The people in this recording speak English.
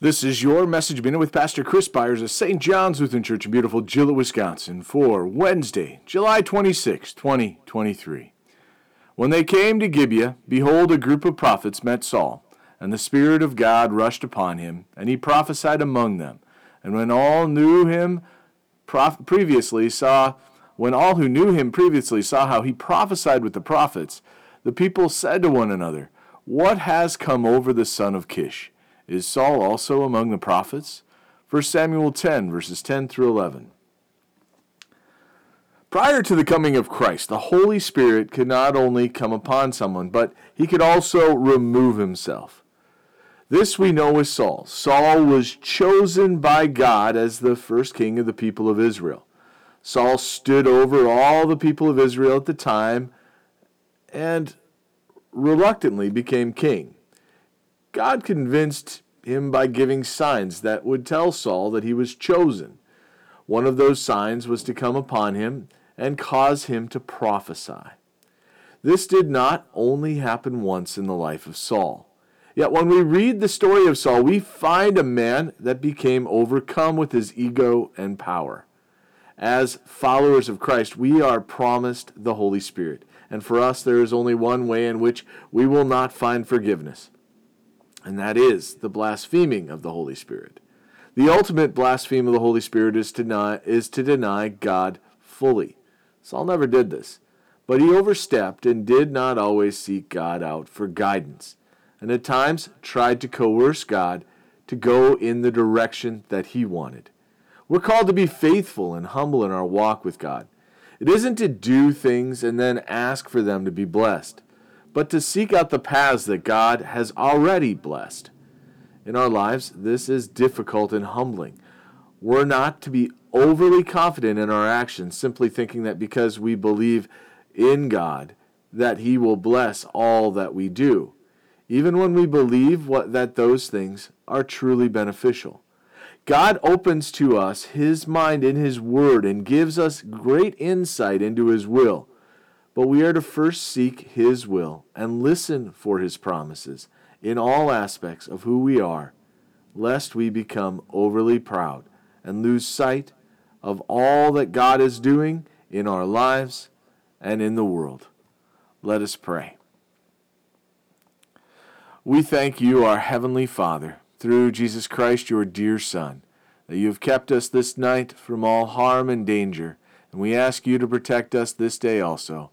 This is your message minute with Pastor Chris Byars of St. John's Lutheran Church in beautiful Gillett, Wisconsin for Wednesday, July 26, 2023. When they came to Gibeah, behold, a group of prophets met Saul, and the Spirit of God rushed upon him, and he prophesied among them. And when all knew him prof- previously saw, when all who knew him previously saw how he prophesied with the prophets, the people said to one another, What has come over the son of Kish? Is Saul also among the prophets? 1 Samuel 10, verses 10 through 11. Prior to the coming of Christ, the Holy Spirit could not only come upon someone, but he could also remove himself. This we know with Saul. Saul was chosen by God as the first king of the people of Israel. Saul stood over all the people of Israel at the time and reluctantly became king. God convinced him by giving signs that would tell Saul that he was chosen. One of those signs was to come upon him and cause him to prophesy. This did not only happen once in the life of Saul. Yet when we read the story of Saul, we find a man that became overcome with his ego and power. As followers of Christ, we are promised the Holy Spirit. And for us, there is only one way in which we will not find forgiveness and that is the blaspheming of the Holy Spirit. The ultimate blaspheme of the Holy Spirit is to deny, is to deny God fully. Saul never did this, but he overstepped and did not always seek God out for guidance, and at times tried to coerce God to go in the direction that he wanted. We're called to be faithful and humble in our walk with God. It isn't to do things and then ask for them to be blessed but to seek out the paths that God has already blessed. In our lives, this is difficult and humbling. We're not to be overly confident in our actions, simply thinking that because we believe in God, that He will bless all that we do, even when we believe what, that those things are truly beneficial. God opens to us His mind in His Word and gives us great insight into His will. But we are to first seek His will and listen for His promises in all aspects of who we are, lest we become overly proud and lose sight of all that God is doing in our lives and in the world. Let us pray. We thank you, our Heavenly Father, through Jesus Christ, your dear Son, that you have kept us this night from all harm and danger, and we ask you to protect us this day also